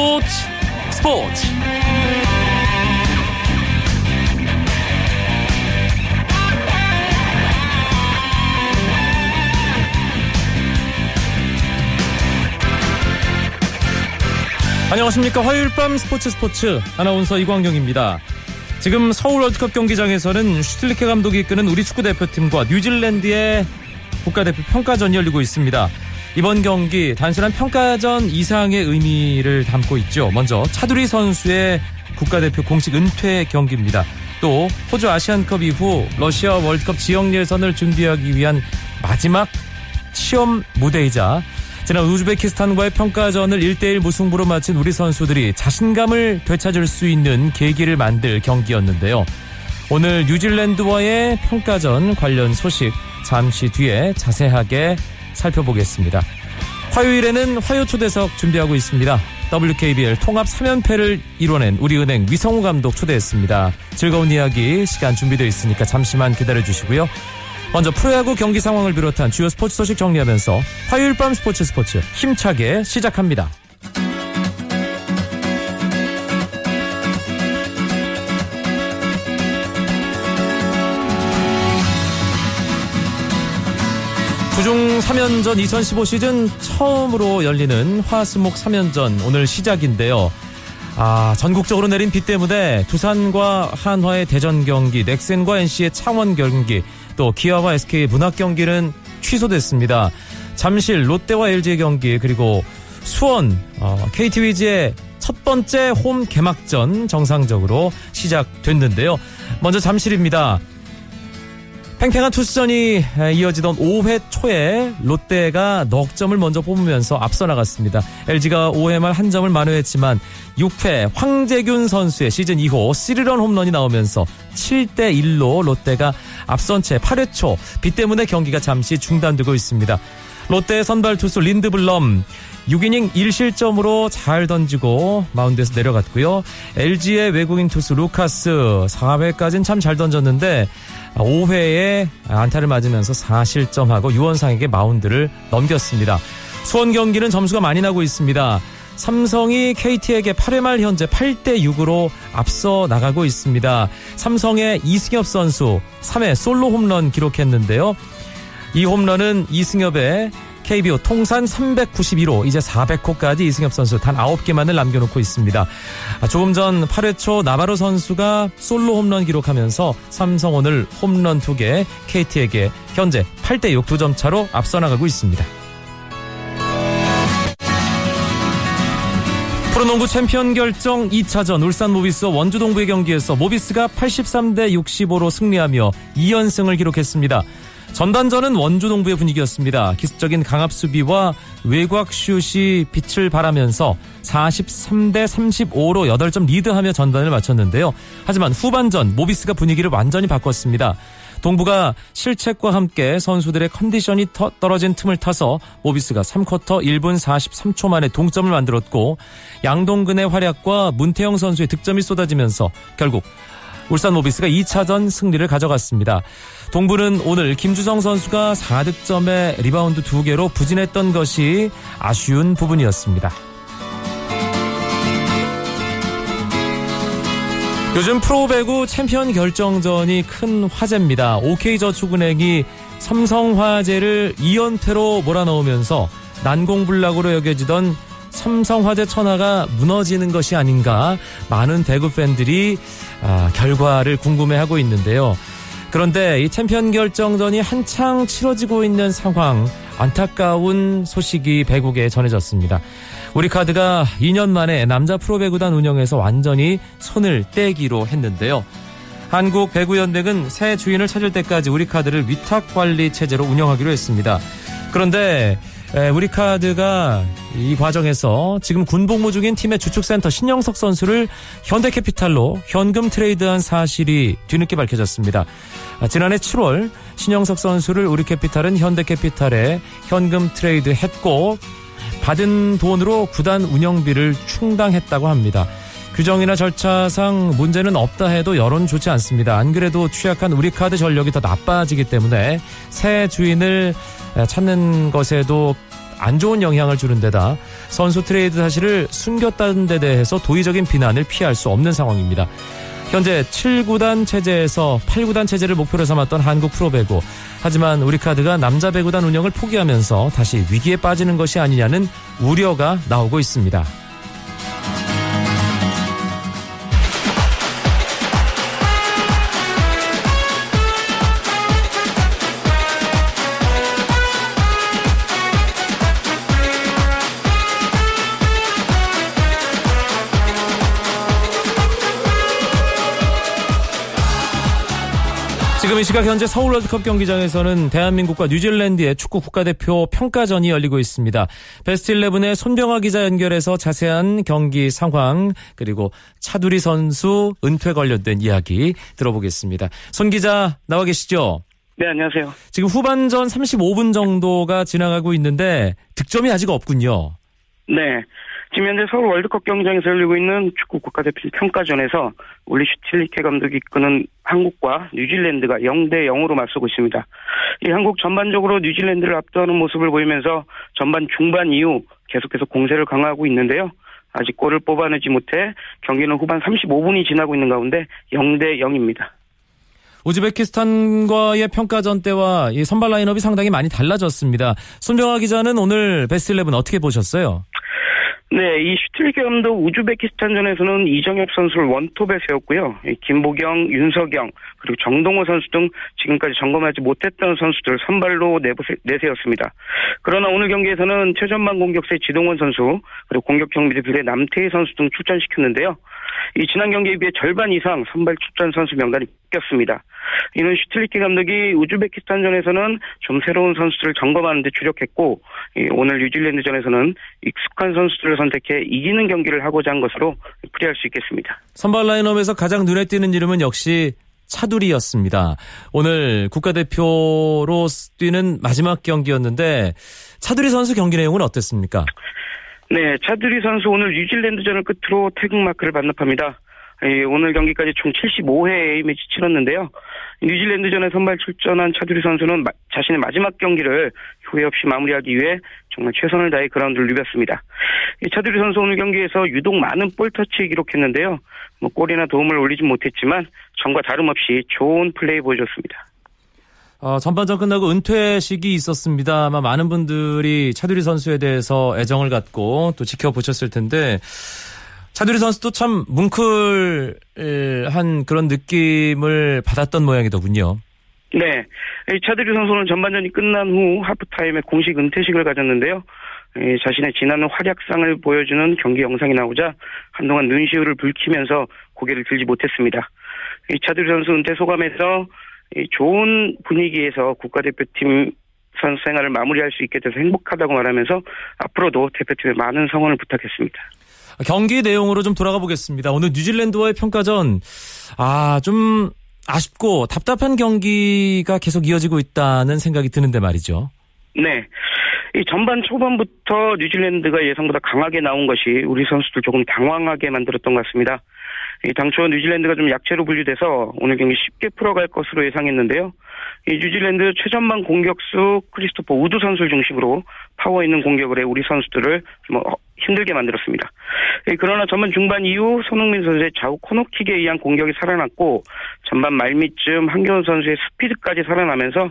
스포츠. 스포츠. 안녕하십니까. 화요일 밤 스포츠 스포츠. 아나운서 이광경입니다. 지금 서울 월드컵 경기장에서는 슈틸리케 감독이 이끄는 우리 축구 대표팀과 뉴질랜드의 국가대표 평가전이 열리고 있습니다 이번 경기 단순한 평가전 이상의 의미를 담고 있죠. 먼저 차두리 선수의 국가대표 공식 은퇴 경기입니다. 또 호주 아시안컵 이후 러시아 월드컵 지역 예선을 준비하기 위한 마지막 시험 무대이자 지난 우즈베키스탄과의 평가전을 1대1 무승부로 마친 우리 선수들이 자신감을 되찾을 수 있는 계기를 만들 경기였는데요. 오늘 뉴질랜드와의 평가전 관련 소식 잠시 뒤에 자세하게 살펴보겠습니다. 화요일에는 화요초대석 준비하고 있습니다. WKBL 통합 3연패를 이뤄낸 우리은행 위성우 감독 초대했습니다. 즐거운 이야기 시간 준비되어 있으니까 잠시만 기다려 주시고요. 먼저 프로야구 경기 상황을 비롯한 주요 스포츠 소식 정리하면서 화요일 밤 스포츠 스포츠 힘차게 시작합니다. 주중 3연전 2015 시즌 처음으로 열리는 화수목 3연전 오늘 시작인데요. 아, 전국적으로 내린 비 때문에 두산과 한화의 대전 경기, 넥센과 NC의 창원 경기, 또 기아와 SK 문학 경기는 취소됐습니다. 잠실 롯데와 LG의 경기 그리고 수원 어, KT 위즈의 첫 번째 홈 개막전 정상적으로 시작됐는데요. 먼저 잠실입니다. 팽팽한 투수전이 이어지던 5회 초에 롯데가 넉 점을 먼저 뽑으면서 앞서 나갔습니다. LG가 5회 말 한 점을 만회했지만 6회 황재균 선수의 시즌 2호 3런 홈런이 나오면서 7대 1로 롯데가 앞선 채 8회 초 비 때문에 경기가 잠시 중단되고 있습니다. 롯데 선발 투수 린드블럼 6이닝 1실점으로 잘 던지고 마운드에서 내려갔고요. LG의 외국인 투수 루카스 4회까지는 참 잘 던졌는데 5회에 안타를 맞으면서 4실점하고 유원상에게 마운드를 넘겼습니다. 수원 경기는 점수가 많이 나고 있습니다. 삼성이 KT에게 8회 말 현재 8대 6으로 앞서 나가고 있습니다. 삼성의 이승엽 선수 3회 솔로 홈런 기록했는데요. 이 홈런은 이승엽의 KBO 통산 391호 이제 400호까지 이승엽 선수 단 9개만을 남겨놓고 있습니다. 아, 조금 전 8회 초 나바로 선수가 솔로 홈런 기록하면서 삼성 오늘 홈런 2개 KT에게 현재 8대 6 2점 차로 앞서 나가고 있습니다. 프로농구 챔피언 결정 2차전 울산 모비스 원주 동부의 경기에서 모비스가 83대 65로 승리하며 2연승을 기록했습니다. 전반전은 원주 동부의 분위기였습니다. 기습적인 강압 수비와 외곽 슛이 빛을 발하면서 43대 35로 8점 리드하며 전반을 마쳤는데요. 하지만 후반전 모비스가 분위기를 완전히 바꿨습니다. 동부가 실책과 함께 선수들의 컨디션이 떨어진 틈을 타서 모비스가 3쿼터 1분 43초 만에 동점을 만들었고 양동근의 활약과 문태영 선수의 득점이 쏟아지면서 결국 울산 모비스가 2차전 승리를 가져갔습니다. 동부는 오늘 김주성 선수가 4득점에 리바운드 2개로 부진했던 것이 아쉬운 부분이었습니다. 요즘 프로배구 챔피언 결정전이 큰 화제입니다. OK저축은행이 삼성화재를 2연패로 몰아넣으면서 난공불락으로 여겨지던 삼성화재 천하가 무너지는 것이 아닌가 많은 배구 팬들이 아, 결과를 궁금해하고 있는데요. 그런데 이 챔피언 결정전이 한창 치러지고 있는 상황 안타까운 소식이 배구계에 전해졌습니다. 우리 카드가 2년 만에 남자 프로배구단 운영에서 완전히 손을 떼기로 했는데요. 한국 배구연맹은 새 주인을 찾을 때까지 우리 카드를 위탁 관리 체제로 운영하기로 했습니다. 그런데 우리카드가 이 과정에서 지금 군복무 중인 팀의 주축센터 신영석 선수를 현대캐피탈로 현금 트레이드한 사실이 뒤늦게 밝혀졌습니다. 아, 지난해 7월 신영석 선수를 우리캐피탈은 현대캐피탈에 현금 트레이드했고 받은 돈으로 구단 운영비를 충당했다고 합니다. 규정이나 절차상 문제는 없다 해도 여론 좋지 않습니다. 안 그래도 취약한 우리카드 전력이 더 나빠지기 때문에 새 주인을 찾는 것에도 안 좋은 영향을 주는 데다 선수 트레이드 사실을 숨겼다는 데 대해서 도의적인 비난을 피할 수 없는 상황입니다. 현재 7구단 체제에서 8구단 체제를 목표로 삼았던 한국 프로배구. 하지만 우리 카드가 남자 배구단 운영을 포기하면서 다시 위기에 빠지는 것이 아니냐는 우려가 나오고 있습니다. 시각 현재 서울 월드컵 경기장에서는 대한민국과 뉴질랜드의 축구 국가대표 평가전이 열리고 있습니다. 베스트 11의 손병화 기자 연결해서 자세한 경기 상황 그리고 차두리 선수 은퇴 관련된 이야기 들어보겠습니다. 손 기자 나와 계시죠? 네, 안녕하세요. 지금 후반전 35분 정도가 지나가고 있는데 득점이 아직 없군요. 네. 지금 현재 서울 월드컵 경기장에서 열리고 있는 축구 국가대표 평가전에서 올리 슈틸리케 감독이 이끄는 한국과 뉴질랜드가 0대 0으로 맞서고 있습니다. 이 한국 전반적으로 뉴질랜드를 압도하는 모습을 보이면서 전반 중반 이후 계속해서 공세를 강화하고 있는데요. 아직 골을 뽑아내지 못해 경기는 후반 35분이 지나고 있는 가운데 0대 0입니다. 우즈베키스탄과의 평가전 때와 이 선발 라인업이 상당히 많이 달라졌습니다. 손병아 기자는 오늘 베스트 11 어떻게 보셨어요? 네, 이 슈틸게 감독 우즈베키스탄전에서는 이정엽 선수를 원톱에 세웠고요. 김보경, 윤석영, 그리고 정동호 선수 등 지금까지 점검하지 못했던 선수들 선발로 내세웠습니다. 그러나 오늘 경기에서는 최전방 공격수의 지동원 선수, 그리고 공격형 미드필의 남태희 선수 등 출전시켰는데요. 이 지난 경기에 비해 절반 이상 선발 출전 선수 명단이 바뀌었습니다. 이는 슈틸리키 감독이 우즈베키스탄전에서는 좀 새로운 선수들을 점검하는 데 주력했고 오늘 뉴질랜드전에서는 익숙한 선수들을 선택해 이기는 경기를 하고자 한 것으로 풀이할 수 있겠습니다. 선발 라인업에서 가장 눈에 띄는 이름은 역시 차두리였습니다. 오늘 국가대표로 뛰는 마지막 경기였는데 차두리 선수 경기 내용은 어땠습니까? 네, 차두리 선수 오늘 뉴질랜드전을 끝으로 태극마크를 반납합니다. 오늘 경기까지 총 75회 A매치 치렀는데요. 뉴질랜드전에 선발 출전한 차두리 선수는 마, 자신의 마지막 경기를 후회 없이 마무리하기 위해 정말 최선을 다해 그라운드를 누볐습니다. 차두리 선수 오늘 경기에서 유독 많은 볼터치 기록했는데요. 뭐 골이나 도움을 올리진 못했지만 전과 다름없이 좋은 플레이 보여줬습니다. 어, 전반전 끝나고 은퇴식이 있었습니다. 아마 많은 분들이 차두리 선수에 대해서 애정을 갖고 또 지켜보셨을 텐데 차두리 선수도 참 뭉클한 그런 느낌을 받았던 모양이더군요. 네. 차두리 선수는 전반전이 끝난 후 하프타임에 공식 은퇴식을 가졌는데요. 자신의 지난 활약상을 보여주는 경기 영상이 나오자 한동안 눈시울을 붉히면서 고개를 들지 못했습니다. 차두리 선수 은퇴 소감에서 좋은 분위기에서 국가대표팀 선수 생활을 마무리할 수 있게 돼서 행복하다고 말하면서 앞으로도 대표팀에 많은 성원을 부탁했습니다. 경기 내용으로 좀 돌아가 보겠습니다. 오늘 뉴질랜드와의 평가전 아 좀 아쉽고 답답한 경기가 계속 이어지고 있다는 생각이 드는데 말이죠. 네. 이 전반 초반부터 뉴질랜드가 예상보다 강하게 나온 것이 우리 선수들 조금 당황하게 만들었던 것 같습니다. 이 당초 뉴질랜드가 좀 약체로 분류돼서 오늘 경기 쉽게 풀어갈 것으로 예상했는데요. 이 뉴질랜드 최전방 공격수 크리스토퍼 우드 선수를 중심으로 파워 있는 공격을 해 우리 선수들을 좀 어, 힘들게 만들었습니다. 그러나 전반 중반 이후 손흥민 선수의 좌우 코너킥에 의한 공격이 살아났고 전반 말미쯤 한겨운 선수의 스피드까지 살아나면서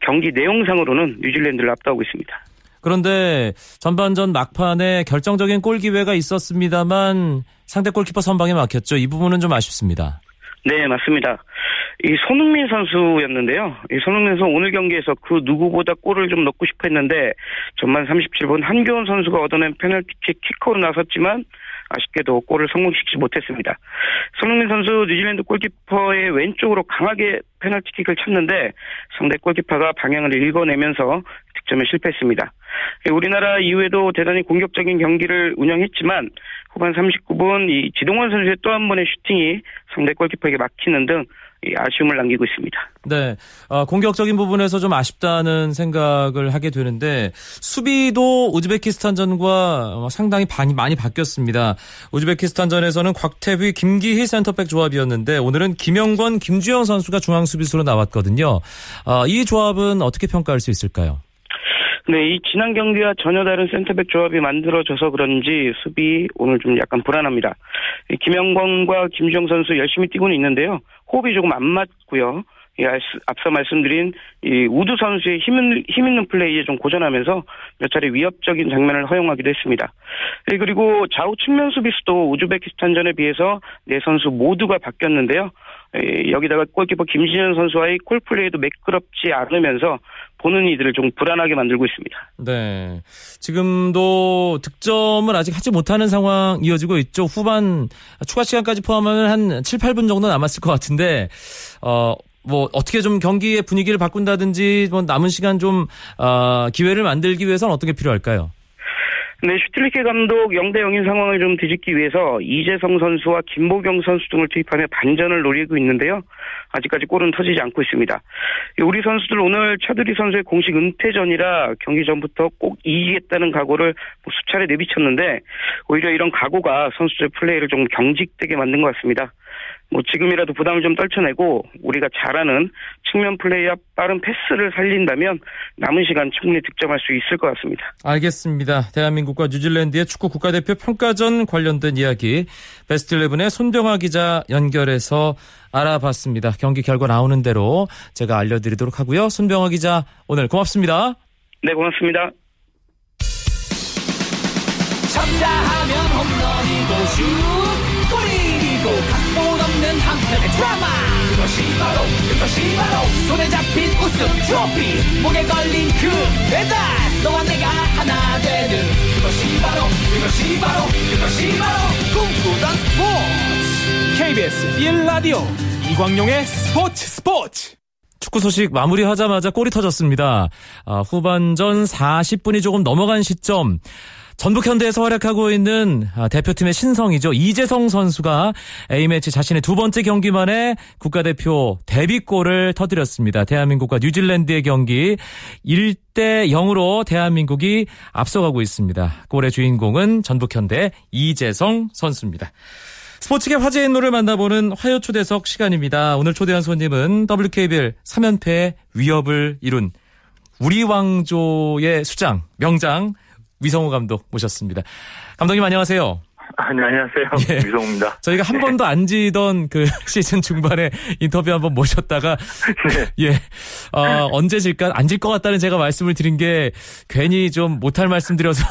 경기 내용상으로는 뉴질랜드를 앞서고 있습니다. 그런데 전반전 막판에 결정적인 골 기회가 있었습니다만 상대 골키퍼 선방에 막혔죠. 이 부분은 좀 아쉽습니다. 네, 맞습니다. 이 손흥민 선수였는데요. 이 손흥민 선수 오늘 경기에서 그 누구보다 골을 좀 넣고 싶어 했는데 전반 37분 한교원 선수가 얻어낸 페널티킥 키커로 나섰지만 아쉽게도 골을 성공시키지 못했습니다. 손흥민 선수 뉴질랜드 골키퍼의 왼쪽으로 강하게 페널티킥을 쳤는데 상대 골키퍼가 방향을 읽어내면서 득점에 실패했습니다. 우리나라 이후에도 대단히 공격적인 경기를 운영했지만 후반 39분 이 지동원 선수의 또 한 번의 슈팅이 상대 골키퍼에게 막히는 등 아쉬움을 남기고 있습니다. 네, 어, 공격적인 부분에서 좀 아쉽다는 생각을 하게 되는데 수비도 우즈베키스탄전과 상당히 많이, 많이 바뀌었습니다. 우즈베키스탄전에서는 곽태휘, 김기희 센터백 조합이었는데 오늘은 김영권, 김주영 선수가 중앙 수비수로 나왔거든요. 어, 이 조합은 어떻게 평가할 수 있을까요? 네, 이 지난 경기와 전혀 다른 센터백 조합이 만들어져서 그런지 수비 오늘 좀 약간 불안합니다. 김영권과 김주영 선수 열심히 뛰고는 있는데요. 호흡이 조금 안 맞고요. 이 앞서 말씀드린 이 우드 선수의 힘, 힘 있는 플레이에 좀 고전하면서 몇 차례 위협적인 장면을 허용하기도 했습니다. 예, 그리고 좌우 측면 수비수도 우즈베키스탄전에 비해서 네 선수 모두가 바뀌었는데요. 예, 여기다가 골키퍼 김진현 선수와의 call play도 매끄럽지 않으면서 보는 이들을 좀 불안하게 만들고 있습니다. 네. 지금도 득점을 아직 하지 못하는 상황 이어지고 있죠. 후반 추가 시간까지 포함하면 한 7, 8분 정도 남았을 것 같은데, 어, 뭐 어떻게 좀 경기의 분위기를 바꾼다든지 뭐 남은 시간 좀 어, 기회를 만들기 위해서는 어떤 게 필요할까요? 네, 슈틸리케 감독 0대 0인 상황을 좀 뒤집기 위해서 이재성 선수와 김보경 선수 등을 투입하며 반전을 노리고 있는데요. 아직까지 골은 터지지 않고 있습니다. 우리 선수들 오늘 차두리 선수의 공식 은퇴전이라 경기 전부터 꼭 이기겠다는 각오를 뭐 수차례 내비쳤는데 오히려 이런 각오가 선수들 플레이를 좀 경직되게 만든 것 같습니다. 뭐 지금이라도 부담을 좀 떨쳐내고 우리가 잘하는 측면 플레이와 빠른 패스를 살린다면 남은 시간 충분히 득점할 수 있을 것 같습니다. 알겠습니다. 대한민국과 뉴질랜드의 축구 국가대표 평가전 관련된 이야기 베스트 11의 손병아 기자 연결해서 알아봤습니다. 경기 결과 나오는 대로 제가 알려드리도록 하고요. 손병아 기자 오늘 고맙습니다. 네, 고맙습니다. 쳤다 하면 홈런이고 슛 골이고 각본 없는 한편의 드라마. 그것이 바로 그것이 바로 손에 잡힌 우승 트로피. 목에 걸린 그 배달 너와 내가 하나 되는. 그것이 바로 그것이 바로 그것이 바로 꿈꾸던 스포츠. KBS 1라디오 이광용의 스포츠 스포츠. 축구 소식 마무리하자마자 골이 터졌습니다. 아, 후반전 40분이 조금 넘어간 시점 전북 현대에서 활약하고 있는 아, 대표팀의 신성이죠. 이재성 선수가 A매치 자신의 두 번째 경기 만에 국가대표 데뷔골을 터뜨렸습니다. 대한민국과 뉴질랜드의 경기 1대 0으로 대한민국이 앞서가고 있습니다. 골의 주인공은 전북 현대 이재성 선수입니다. 스포츠계 화제의 인물을 만나보는 화요 초대석 시간입니다. 오늘 초대한 손님은 WKBL 3연패의 위협을 이룬 우리 왕조의 수장, 명장 위성우 감독 모셨습니다. 감독님 안녕하세요. 아, 네, 안녕하세요. 예. 위성우입니다. 저희가 한 네. 번도 안 지던 그 시즌 중반에 인터뷰 한 번 모셨다가 네. 예 어, 언제 질까 안 질 것 같다는 제가 말씀을 드린 게 괜히 좀 못할 말씀 드려서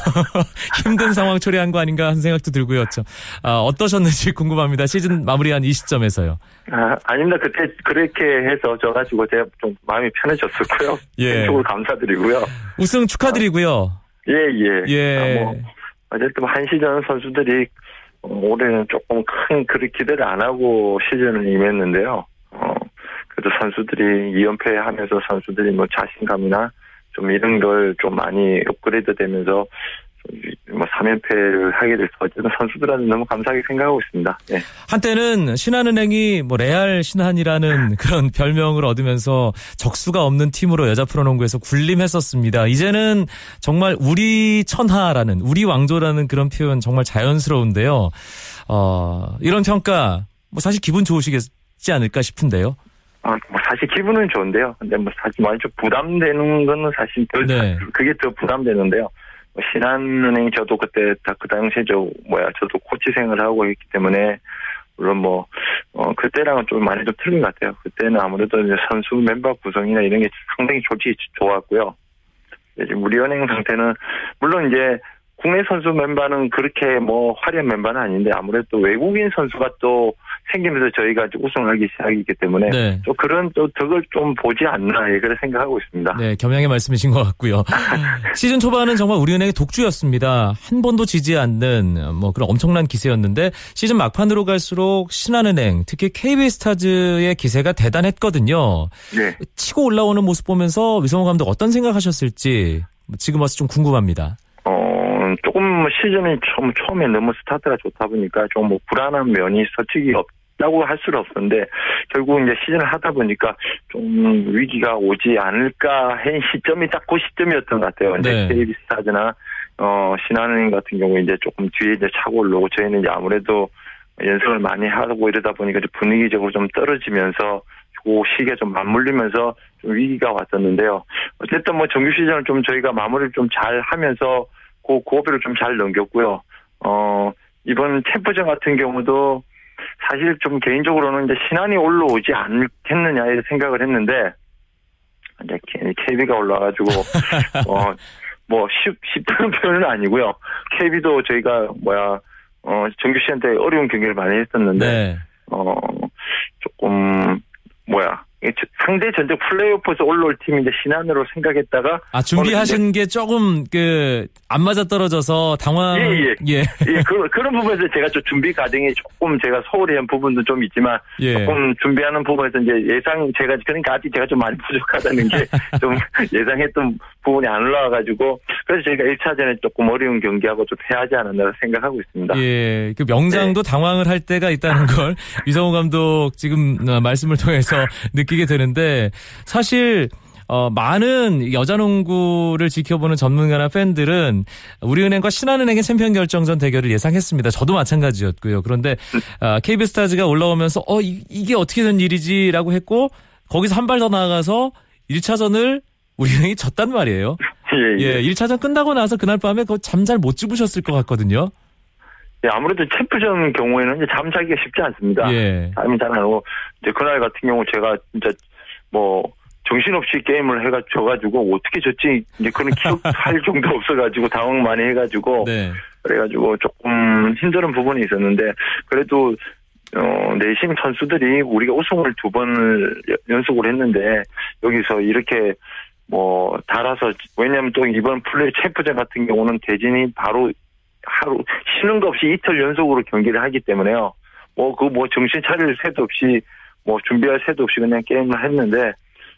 힘든 상황 초래한 거 아닌가 하는 생각도 들고요. 아, 어떠셨는지 궁금합니다. 시즌 마무리한 이 시점에서요. 아, 아닙니다. 그때 그렇게 해서 저 가지고 제가 좀 마음이 편해졌었고요. 예. 왼쪽으로 감사드리고요. 우승 축하드리고요. 예, 예. 예. 아, 뭐, 어쨌든 한 시즌 선수들이 올해는 조금 큰 그리 기대를 안 하고 시즌을 임했는데요. 어, 그래도 선수들이 2연패 하면서 선수들이 뭐 자신감이나 좀 이런 걸 좀 많이 업그레이드 되면서 뭐 3연패를 하게 돼서 어쨌든 선수들한테 너무 감사하게 생각하고 있습니다. 네. 한때는 신한은행이 뭐 레알 신한이라는 그런 별명을 얻으면서 적수가 없는 팀으로 여자 프로농구에서 군림했었습니다. 이제는 정말 우리 천하라는 우리 왕조라는 그런 표현 정말 자연스러운데요. 어, 이런 평가 뭐 사실 기분 좋으시겠지 않을까 싶은데요. 아, 뭐 사실 기분은 좋은데요. 근데 뭐 사실 많이 좀 부담되는 거는 사실 더, 네. 그게 더 부담되는데요. 신한은행 저도 그때 다 그 당시에 저 뭐야 저도 코치 생활을 하고 있기 때문에 물론 뭐 어, 그때랑은 좀 많이 좀 틀린 것 같아요. 그때는 아무래도 이제 선수 멤버 구성이나 이런 게 상당히 좋지 좋았고요. 지금 우리 은행 상태는 물론 이제 국내 선수 멤버는 그렇게 뭐 화려한 멤버는 아닌데 아무래도 외국인 선수가 또 생기면서 저희가 우승하기 시작이기 때문에 네. 또 그런 또 덕을 좀 보지 않나 예, 그런 생각하고 있습니다. 네, 겸양의 말씀이신 것 같고요. 시즌 초반은 정말 우리은행의 독주였습니다. 한 번도 지지 않는 뭐 그런 엄청난 기세였는데 시즌 막판으로 갈수록 신한은행 특히 KB스타즈의 기세가 대단했거든요. 네. 치고 올라오는 모습 보면서 위성호 감독 어떤 생각하셨을지 지금 와서 좀 궁금합니다. 조금 시즌이 처음, 처음에 너무 스타트가 좋다 보니까 좀 뭐 불안한 면이 솔직히 없다고 할 수는 없는데 결국 이제 시즌을 하다 보니까 좀 위기가 오지 않을까 한 시점이 딱 그 시점이었던 것 같아요. 네. KB스타즈나 어, 신한은행 같은 경우에 이제 조금 뒤에 이제 차고 올라오고 저희는 이제 아무래도 연습을 많이 하고 이러다 보니까 분위기적으로 좀 떨어지면서 그 시기에 좀 맞물리면서 좀 위기가 왔었는데요. 어쨌든 뭐 정규 시즌을 좀 저희가 마무리를 좀 잘 하면서 그 고비를 좀 잘 넘겼고요. 어, 이번 챔프전 같은 경우도 사실 좀 개인적으로는 이제 신안이 올라오지 않겠느냐 이렇게 생각을 했는데 이제 KB가 올라와가지고 어 뭐 쉽, 쉽다는 표현은 아니고요. KB도 저희가 뭐야 어 정규 때 어려운 경기를 많이 했었는데 네. 어 조금 뭐야 상대 전적 플레이오프에서 올라올 팀이 이제 신안으로 생각했다가 아 준비하신 게 조금 그 안 맞아 떨어져서 당황 예, 예. 예. 예, 그, 그런 부분에서 제가 좀 준비 과정이 조금 제가 소홀히 한 부분도 좀 있지만 예. 조금 준비하는 부분에서 이제 예상 제가 그러니까 아직 제가 좀 많이 부족하다는 게 좀 예상했던 부분이 안 올라와가지고 그래서 저희가 1차전에 조금 어려운 경기하고 좀 해야지 않았나 생각하고 있습니다. 예, 그 명장도 네. 당황을 할 때가 있다는 걸 유성호 감독 지금 어, 말씀을 통해서 느끼게 되는데 사실 어, 많은 여자농구를 지켜보는 전문가나 팬들은 우리은행과 신한은행의 챔피언 결정전 대결을 예상했습니다. 저도 마찬가지였고요. 그런데 어, KB스타즈가 올라오면서 어 이, 이게 어떻게 된 일이지라고 했고 거기서 한 발 더 나아가서 1차전을 우리은행이 졌단 말이에요. 예, 예, 1차전 끝나고 나서 그날 밤에 잠 잘 못 주무셨을 것 같거든요. 예, 아무래도 챔프전 경우에는 이제 잠자기가 쉽지 않습니다. 예. 잠이 잘 안 오고 이제 그날 같은 경우 제가 진짜 뭐 정신없이 게임을 해가 져가지고 어떻게 졌지 이제 그런 기억할 정도 없어가지고 당황 많이 해가지고 네. 그래가지고 조금 힘든 부분이 있었는데 그래도 어 내심 선수들이 우리가 우승을 두 번을 연속을 했는데 여기서 이렇게 뭐 달아서 왜냐하면 또 이번 플레이 챔프전 같은 경우는 대진이 바로 하루 쉬는 거 없이 이틀 연속으로 경기를 하기 때문에요. 뭐그 뭐 정신 차릴 새도 없이 뭐 준비할 새도 없이 그냥 게임을 했는데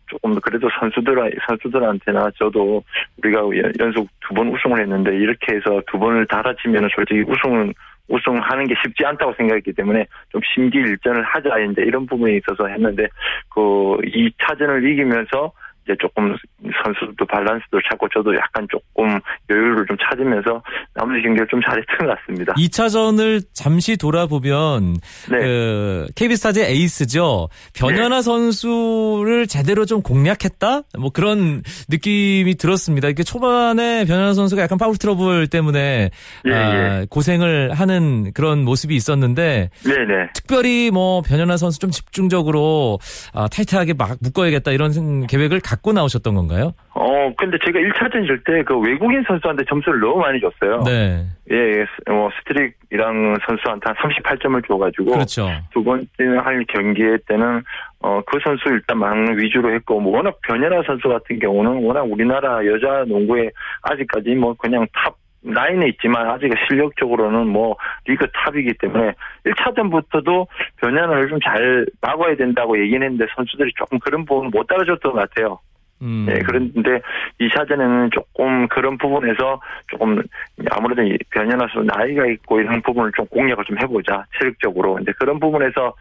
조금 그래도 선수들 선수들한테나 저도 우리가 연속 두 번 우승을 했는데 이렇게 해서 두 번을 달아치면은 솔직히 우승은 우승하는 게 쉽지 않다고 생각했기 때문에 좀 심기일전을 하자 이제 이런 부분이 있어서 했는데 그 이 차전을 이기면서 이제 조금 선수들도 밸런스도 찾고 저도 약간 조금 여유를 좀 찾으면서 나머지 경기를 좀 잘했던 것 같습니다. 2차전을 잠시 돌아보면 네. 그 KB스타즈의 에이스죠. 변연하 선수를 제대로 좀 공략했다? 뭐 그런 느낌이 들었습니다. 이게 초반에 변연하 선수가 약간 파울 트러블 때문에 예, 아, 고생을 하는 그런 모습이 있었는데 네네. 특별히 뭐 변연하 선수 좀 집중적으로 아, 타이트하게 막 묶어야겠다 이런 생- 계획을 갖고 나오셨던 건가요? 어, 근데 제가 1차전 질 때 그 외국인 선수한테 점수를 너무 많이 줬어요. 네. 예, 예, 뭐 스트릭렌 선수한테 한 38점을 줘가지고 그렇죠. 두 번째 할 경기에 때는 어 그 선수 일단 막는 위주로 했고 뭐 워낙 변연하 선수 같은 경우는 워낙 우리나라 여자 농구에 아직까지 뭐 그냥 top line에 있지만 아직 실력적으로는 뭐 리그 top이기 때문에 1차전부터도 변현아를 좀잘 막아야 된다고 얘기는 했는데 선수들이 조금 그런 부분 못 따라줬던 것 같아요. 음. 네, 그런데 2차전에는 조금 그런 부분에서 조금 아무래도 이 변현아 선수 나이가 있고 이런 부분을 좀 공략을 좀 해보자 체력적으로 이제 그런 부분에서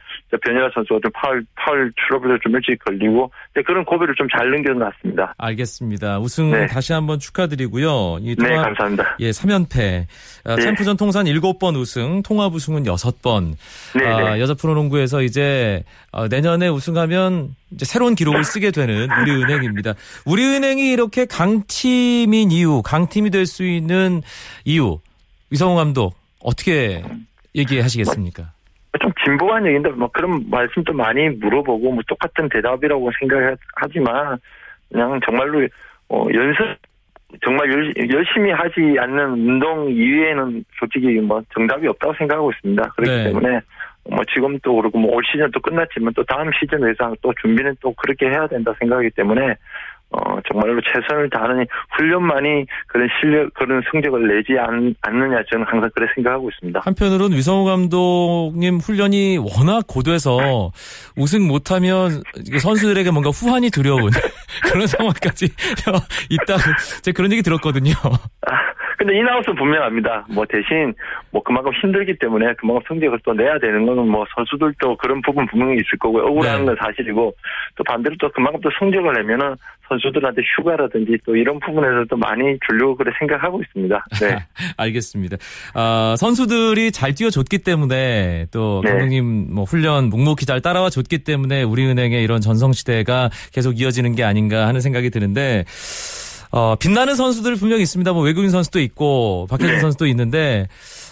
변현아 선수가 좀 파울 파울 트러블도 좀 일찍 걸리고 이제 그런 고비를 좀잘 같습니다. 알겠습니다. 우승 네. 다시 한번 축하드리고요. 이 네, 통합- 감사합니다. 예, 3연패. 아, 네. 챔프전 통산 7번 우승, 통합 우승은 6번. 네, 아, 네. 여자 프로농구에서 이제 어, 내년에 우승하면 이제 새로운 기록을 쓰게 되는 우리은행입니다. 우리은행이 이렇게 강팀인 이유, 강팀이 될 수 있는 이유, 위성호 감독 어떻게 얘기하시겠습니까? 좀 진보한 얘기인데 뭐 그런 말씀도 많이 물어보고 뭐 똑같은 대답이라고 생각하지만 그냥 정말로 어 연습 정말 열, 열심히 하지 않는 운동 이외에는 솔직히 뭐 정답이 없다고 생각하고 있습니다. 그렇기 네. 때문에 뭐 지금도 그렇고 뭐 올 시즌도 끝났지만 또 다음 시즌 예상 또 준비는 또 그렇게 해야 된다 생각하기 때문에 어 정말로 최선을 다하는 훈련만이 그런 실력 그런 성적을 내지 않, 않느냐 저는 항상 그렇게 생각하고 있습니다. 한편으로는 위성호 감독님 훈련이 워낙 고돼서 우승 못하면 선수들에게 뭔가 후환이 두려운 그런 상황까지 있다고 제가 그런 얘기 들었거든요. 아, 근데 인아웃은 분명합니다. 뭐 대신 뭐 그만큼 힘들기 때문에 그만큼 성적을 또 내야 되는 거는 뭐 선수들도 그런 부분 분명히 있을 거고요. 억울한 네. 건 사실이고 또 반대로 또 그만큼 또 성적을 내면은 선수들한테 휴가라든지 또 이런 부분에서 도 많이 주려고 그래 생각하고 있습니다. 네. 알겠습니다. 아, 선수들이 잘 뛰어줬기 때문에 또 네. 감독님 뭐 훈련 묵묵히 잘 따라와 줬기 때문에 우리은행의 이런 전성시대가 계속 이어지는 게 아닌가 하는 생각이 드는데 어, 빛나는 선수들 분명히 있습니다. 뭐 외국인 선수도 있고 박혜진 네. 선수도 있는데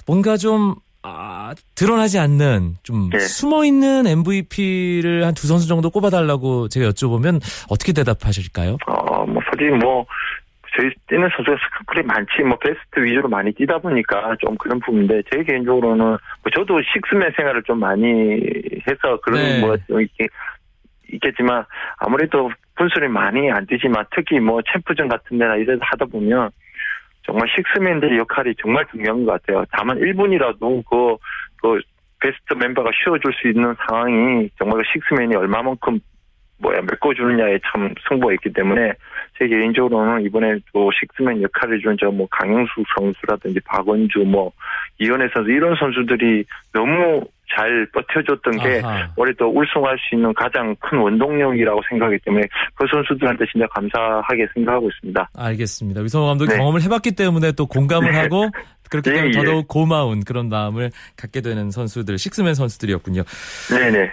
뭔가 좀 아, 드러나지 않는 좀 네. 숨어 있는 MVP를 한 두 선수 정도 꼽아달라고 제가 여쭤보면 어떻게 대답하실까요? 어, 뭐 솔직히 뭐 저희 뛰는 선수가 스크롤이 많지 뭐 베스트 위주로 많이 뛰다 보니까 좀 그런 부분인데 제 개인적으로는 뭐 저도 식스맨 생활을 좀 많이 해서 그런 네. 뭐좀 이렇게 있겠지만 아무래도 분수를 많이 안 뛰지만 특히 뭐 챔프전 같은 데나 이래서 하다 보면 정말 식스맨들의 역할이 정말 중요한 것 같아요. 다만 1분이라도 그, 그 베스트 멤버가 쉬어줄 수 있는 상황이 정말 그 식스맨이 얼마만큼 뭐야 메꿔주느냐에 참 승부가 있기 때문에 제 개인적으로는 이번에 또 식스맨 역할을 준 저 뭐 강영수 선수라든지 박원주 뭐 이현애 선수 이런 선수들이 너무 잘 버텨줬던 게 아하. 올해 또 우승할 수 있는 가장 큰 원동력이라고 생각하기 때문에 그 선수들한테 진짜 감사하게 생각하고 있습니다. 알겠습니다. 위성호 감독이 네. 경험을 해봤기 때문에 또 공감을 하고 그렇기 예, 때문에 예. 더더욱 고마운 그런 마음을 갖게 되는 선수들, 식스맨 선수들이었군요. 네네.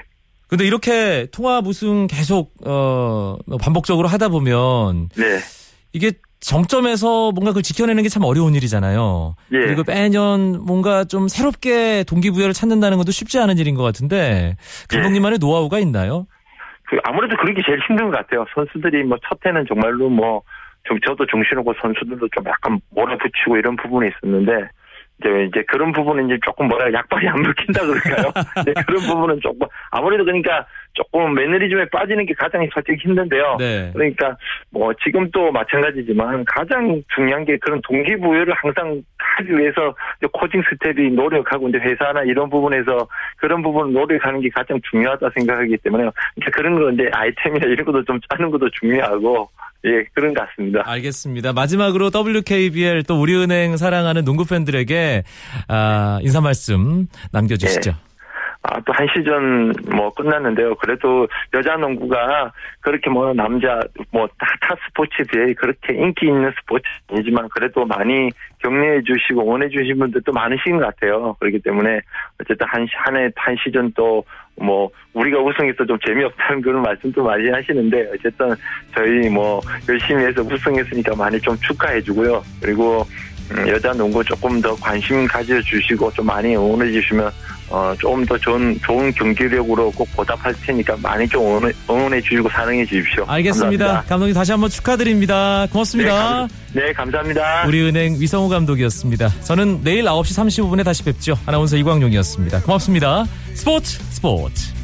근데 이렇게 통합 우승 계속 어 반복적으로 하다 보면 네. 이게 정점에서 뭔가 그걸 지켜내는 게 참 어려운 일이잖아요. 예. 그리고 매년 뭔가 좀 새롭게 동기부여를 찾는다는 것도 쉽지 않은 일인 것 같은데 감독님만의 노하우가 있나요? 그 아무래도 그런 게 제일 힘든 것 같아요. 선수들이 뭐 첫 해는 정말로 뭐 좀 저도 정신없고 선수들도 좀 약간 몰아붙이고 이런 부분이 있었는데 이제 이제 그런 부분은 이제 조금 뭐라 약발이 안 먹힌다 그럴까요? 이제 그런 부분은 조금 아무래도 그러니까 조금 매너리즘에 빠지는 게 가장 솔직히 힘든데요. 네. 그러니까 뭐 지금 또 마찬가지지만 가장 중요한 게 그런 동기부여를 항상 하기 위해서 코칭 스태프가 노력하고 이제 회사나 이런 부분에서 그런 부분을 노력하는 게 가장 중요하다 생각하기 때문에 그러니까 그런 거 이제 아이템이나 이런 것도 좀 짜는 것도 중요하고 예 그런 것 같습니다. 알겠습니다. 마지막으로 WKBL 또 우리은행 사랑하는 농구 팬들에게 아, 인사 말씀 남겨주시죠. 아, 또 한 시즌 뭐 끝났는데요. 그래도 여자 농구가 그렇게 뭐 남자 뭐 타, 타 스포츠에 비해 그렇게 인기 있는 스포츠 아니지만 그래도 많이 격려해 주시고 원해 주신 분들도 많으신 것 같아요. 그렇기 때문에 어쨌든 한, 한 해, 한 시즌 또 뭐 우리가 우승해서 좀 재미없다는 그런 말씀도 많이 하시는데 어쨌든 저희 뭐 열심히 해서 우승했으니까 많이 좀 축하해 주고요. 그리고 음, 여자 농구 조금 더 관심 가져주시고 좀 많이 응원해 주시면 어, 조금 더 좋은, 좋은 경기력으로 꼭 보답할 테니까 많이 좀 응원해, 응원해 주시고 사랑해 주십시오. 알겠습니다. 감사합니다. 감독님 다시 한번 축하드립니다. 고맙습니다. 네, 감, 네, 감사합니다. 우리은행 위성호 감독이었습니다. 저는 내일 9시 35분에 다시 뵙죠. 아나운서 이광용이었습니다. 고맙습니다. 스포츠 스포츠.